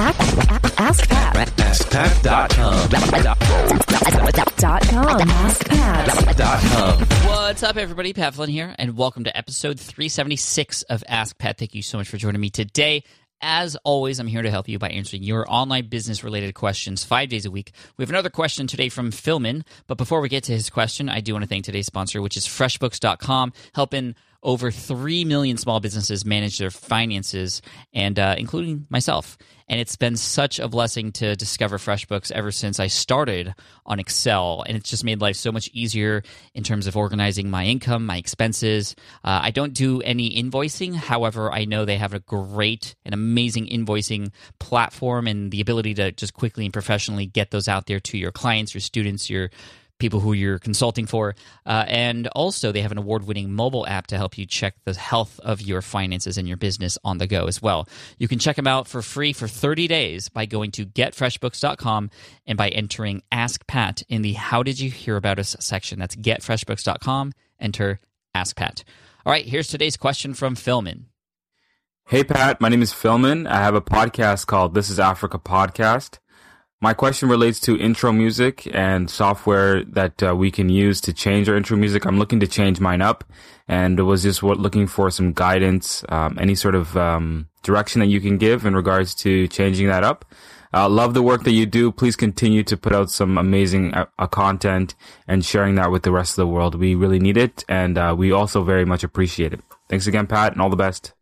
Ask Pat. AskPat.com. Dot com. AskPat. What's up, everybody? Pat Flynn here, and welcome to episode 376 of Ask Pat. Thank you so much for joining me today. As always, I'm here to help you by answering your online business related questions five days a week. We have another question today from Filmon, but before we get to his question, I do want to thank today's sponsor, which is FreshBooks.com, helping over 3 million small businesses manage their finances, and uh, including myself. And it's been such a blessing to discover FreshBooks ever since I started on Excel. And it's just made life so much easier in terms of organizing my income, my expenses. Uh, I don't do any invoicing. However, I know they have a great and amazing invoicing platform and the ability to just quickly and professionally get those out there to your clients, your students, your people who you're consulting for. Uh, and also, they have an award winning mobile app to help you check the health of your finances and your business on the go as well. You can check them out for free for 30 days by going to getfreshbooks.com and by entering Ask Pat in the How Did You Hear About Us section. That's getfreshbooks.com. Enter Ask Pat. All right, here's today's question from Filmon. Hey Pat, my name is Filmon. I have a podcast called This is Africa Podcast. My question relates to intro music and software that uh, we can use to change our intro music. I'm looking to change mine up and was just what, looking for some guidance, um, any sort of um, direction that you can give in regards to changing that up. Uh, love the work that you do. Please continue to put out some amazing uh, uh, content and sharing that with the rest of the world. We really need it, and uh, we also very much appreciate it. Thanks again, Pat, and all the best.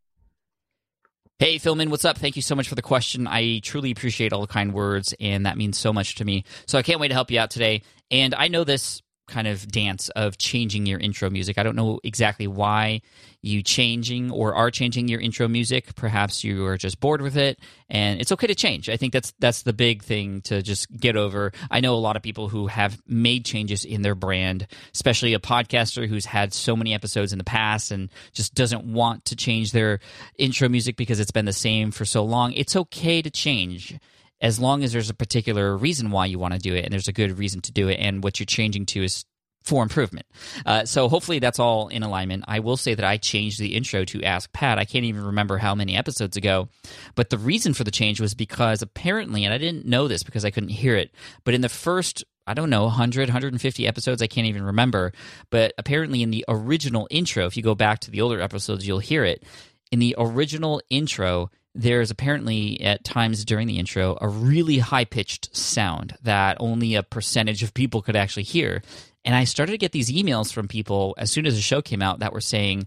Hey, Filmon, what's up? Thank you so much for the question. I truly appreciate all the kind words, and that means so much to me. So I can't wait to help you out today. And I know this kind of dance of changing your intro music. I don't know exactly why you changing or are changing your intro music. Perhaps you are just bored with it and it's okay to change. I think that's that's the big thing to just get over. I know a lot of people who have made changes in their brand, especially a podcaster who's had so many episodes in the past and just doesn't want to change their intro music because it's been the same for so long. It's okay to change as long as there's a particular reason why you want to do it and there's a good reason to do it and what you're changing to is for improvement. Uh, so hopefully that's all in alignment. I will say that I changed the intro to Ask Pat. I can't even remember how many episodes ago, but the reason for the change was because apparently, and I didn't know this because I couldn't hear it, but in the first I don't know, 100, 150 episodes. I can't even remember. But apparently, in the original intro, if you go back to the older episodes, you'll hear it. In the original intro, there's apparently at times during the intro a really high pitched sound that only a percentage of people could actually hear. And I started to get these emails from people as soon as the show came out that were saying,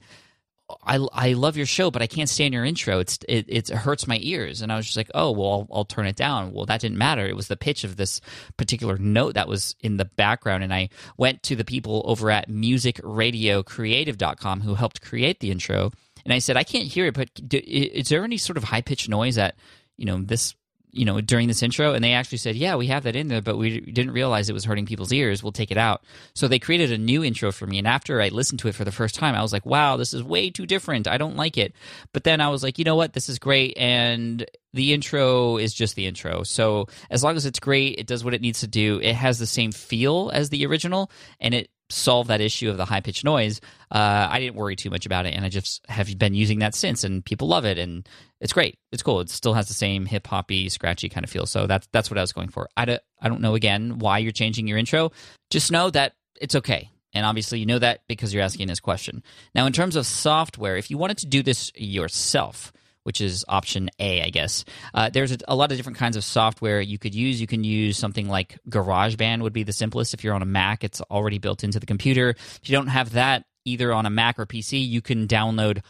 I, I love your show, but I can't stand your intro. It's it, it hurts my ears, and I was just like, oh well, I'll, I'll turn it down. Well, that didn't matter. It was the pitch of this particular note that was in the background, and I went to the people over at musicradiocreative.com who helped create the intro, and I said, I can't hear it, but do, is there any sort of high pitched noise that you know this you know during this intro? And they actually said yeah we have that in there but we didn't realize it was hurting people's ears. We'll take it out. So they created a new intro for me and after i listened to it for the first time i was like wow this is way too different. I don't like it. But then i was like you know what? This is great and the intro is just the intro. So as long as it's great it does what it needs to do. It has the same feel as the original and it solve that issue of the high pitched noise, uh, I didn't worry too much about it, and I just have been using that since, and people love it, and it's great. It's cool. It still has the same hip hoppy, scratchy kind of feel. So that's that's what I was going for. I don't, I don't know again why you're changing your intro. Just know that it's okay. And obviously, you know that because you're asking this question. Now, in terms of software, if you wanted to do this yourself, which is option A, I guess. Uh, there's a, a, lot of different kinds of software you could use. You can use something like GarageBand would be the simplest. If you're on a Mac, it's already built into the computer. If you don't have that either on a Mac or PC, you can download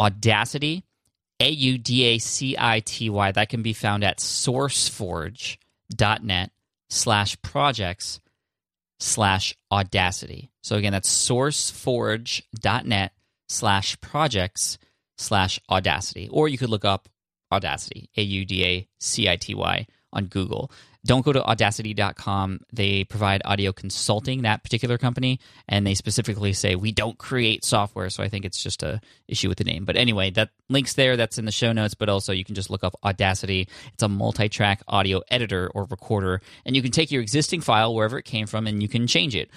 Audacity, A U D A C I T Y. That can be found at sourceforge.net slash projects slash audacity. So again, that's sourceforge.net slash projects slash Audacity. Or you could look up Audacity, A U D A C I T Y, on Google. Don't go to audacity.com. They provide audio consulting, that particular company, and they specifically say we don't create software. So I think it's just a issue with the name. But anyway, that links there. That's in the show notes. But also you can just look up Audacity. It's a multi-track audio editor or recorder, and you can take your existing file wherever it came from and you can change it.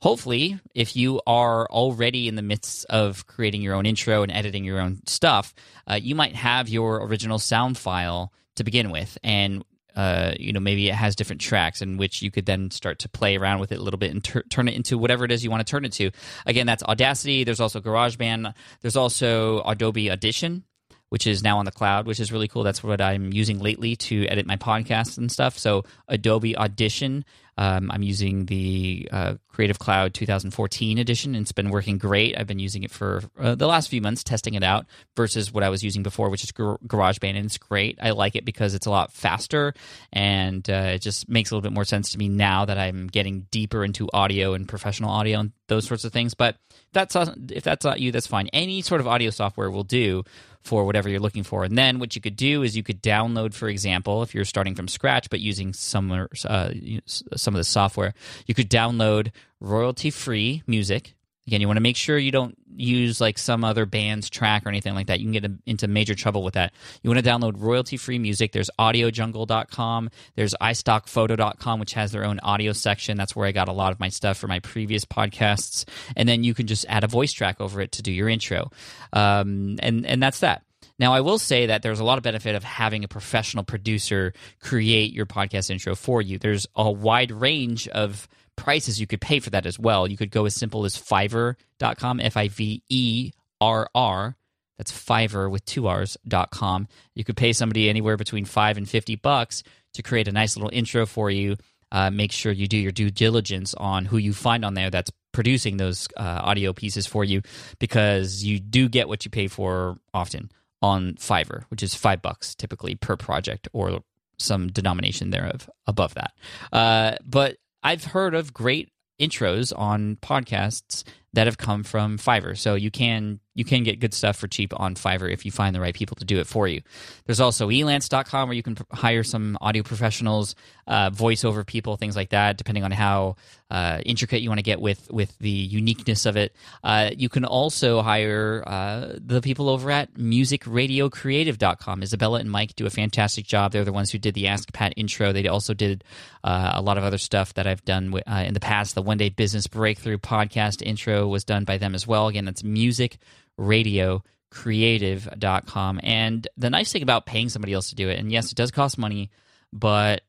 Hopefully, if you are already in the midst of creating your own intro and editing your own stuff, uh, you might have your original sound file to begin with, and uh, you know maybe it has different tracks in which you could then start to play around with it a little bit and tur- turn it into whatever it is you want to turn it to. Again, that's Audacity. There's also GarageBand. There's also Adobe Audition which is now on the cloud, which is really cool. That's what I'm using lately to edit my podcasts and stuff. So Adobe Audition, um, I'm using the uh, Creative Cloud 2014 edition, and it's been working great. I've been using it for uh, the last few months, testing it out versus what I was using before, which is Gar- GarageBand, and it's great. I like it because it's a lot faster, and uh, it just makes a little bit more sense to me now that I'm getting deeper into audio and professional audio and those sorts of things. But that's if that's not you, that's fine. Any sort of audio software will do for whatever you're looking for. And then what you could do is you could download, for example, if you're starting from scratch but using some uh, some of the software, you could download royalty free music. Again, you want to make sure you don't use like some other band's track or anything like that. You can get into major trouble with that. You want to download royalty free music. There's audiojungle.com. There's istockphoto.com, which has their own audio section. That's where I got a lot of my stuff for my previous podcasts. And then you can just add a voice track over it to do your intro. Um, and, and that's that. Now, I will say that there's a lot of benefit of having a professional producer create your podcast intro for you. There's a wide range of prices you could pay for that as well. You could go as simple as Fiverr.com, F I V E R R. That's Fiverr with two R's dot com. You could pay somebody anywhere between five and fifty bucks to create a nice little intro for you. Uh, make sure you do your due diligence on who you find on there that's producing those uh, audio pieces for you, because you do get what you pay for often on Fiverr, which is five bucks typically per project or some denomination thereof above that. Uh, but I've heard of great intros on podcasts that have come from Fiverr. So you can you can get good stuff for cheap on Fiverr if you find the right people to do it for you. There's also elance.com where you can hire some audio professionals, uh, voiceover people, things like that, depending on how uh, intricate you want to get with with the uniqueness of it. Uh, you can also hire uh, the people over at musicradiocreative.com. Isabella and Mike do a fantastic job. They're the ones who did the Ask Pat intro. They also did uh, a lot of other stuff that I've done uh, in the past. The One Day Business Breakthrough podcast intro was done by them as well. Again, that's music radiocreative.com. And the nice thing about paying somebody else to do it, and yes, it does cost money, but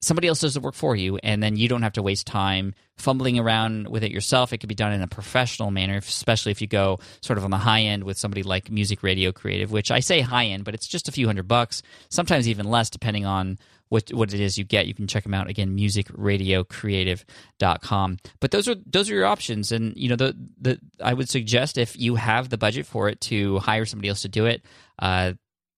somebody else does the work for you, and then you don't have to waste time fumbling around with it yourself. It could be done in a professional manner, especially if you go sort of on the high end with somebody like Music Radio Creative, which I say high end, but it's just a few hundred bucks, sometimes even less, depending on what what it is you get. You can check them out again, musicradiocreative.com. But those are those are your options, and you know the the I would suggest if you have the budget for it to hire somebody else to do it. Uh,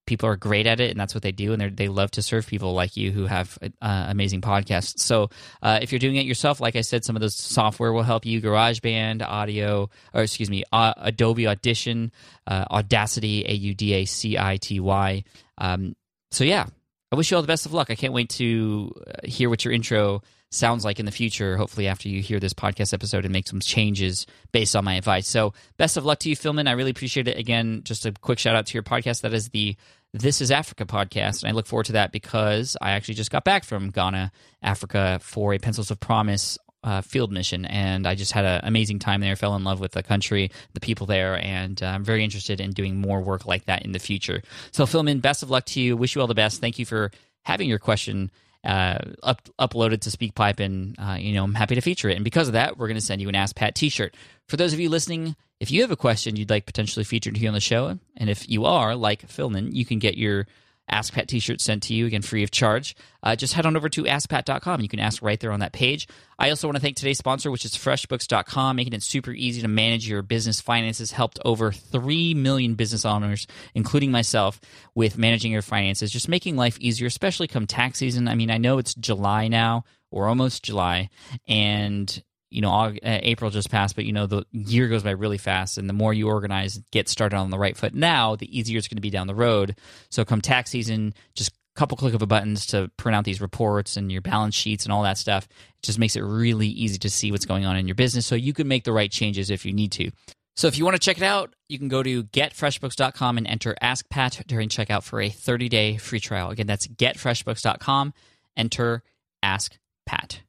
people are great at it and that's what they do and they love to serve people like you who have uh, amazing podcasts so uh, if you're doing it yourself like i said some of those software will help you garageband audio or excuse me uh, adobe audition uh, audacity a-u-d-a-c-i-t-y um, so yeah i wish you all the best of luck i can't wait to uh, hear what your intro sounds like in the future, hopefully after you hear this podcast episode and make some changes based on my advice. So, best of luck to you, Filmon. I really appreciate it. Again, just a quick shout out to your podcast. That is the This is Africa podcast. And I look forward to that because I actually just got back from Ghana, Africa for a Pencils of Promise uh, field mission, and I just had an amazing time there. Fell in love with the country, the people there, and uh, I'm very interested in doing more work like that in the future. So, Filmon, best of luck to you. Wish you all the best. Thank you for having your question uh, up, uploaded to SpeakPipe, and uh, you know I'm happy to feature it. And because of that, we're going to send you an Ask Pat T-shirt. For those of you listening, if you have a question you'd like potentially featured here on the show, and if you are like Filmon, you can get your Ask Pat t-shirt sent to you again free of charge. Uh, just head on over to askpat.com. You can ask right there on that page. I also want to thank today's sponsor, which is freshbooks.com, making it super easy to manage your business finances. Helped over 3 million business owners, including myself, with managing your finances, just making life easier, especially come tax season. I mean, I know it's July now, or almost July, and you know, uh, April just passed, but you know, the year goes by really fast. And the more you organize, and get started on the right foot now, the easier it's going to be down the road. So, come tax season, just a couple click of a buttons to print out these reports and your balance sheets and all that stuff. It just makes it really easy to see what's going on in your business so you can make the right changes if you need to. So if you want to check it out, you can go to getfreshbooks.com and enter Ask Pat during checkout for a 30-day free trial. Again, that's getfreshbooks.com, enter Ask Pat.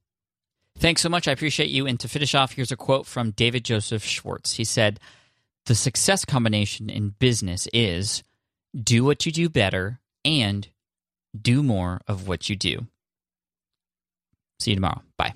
Thanks so much. I appreciate you. And to finish off, here's a quote from David Joseph Schwartz. He said, The success combination in business is do what you do better and do more of what you do. See you tomorrow. Bye.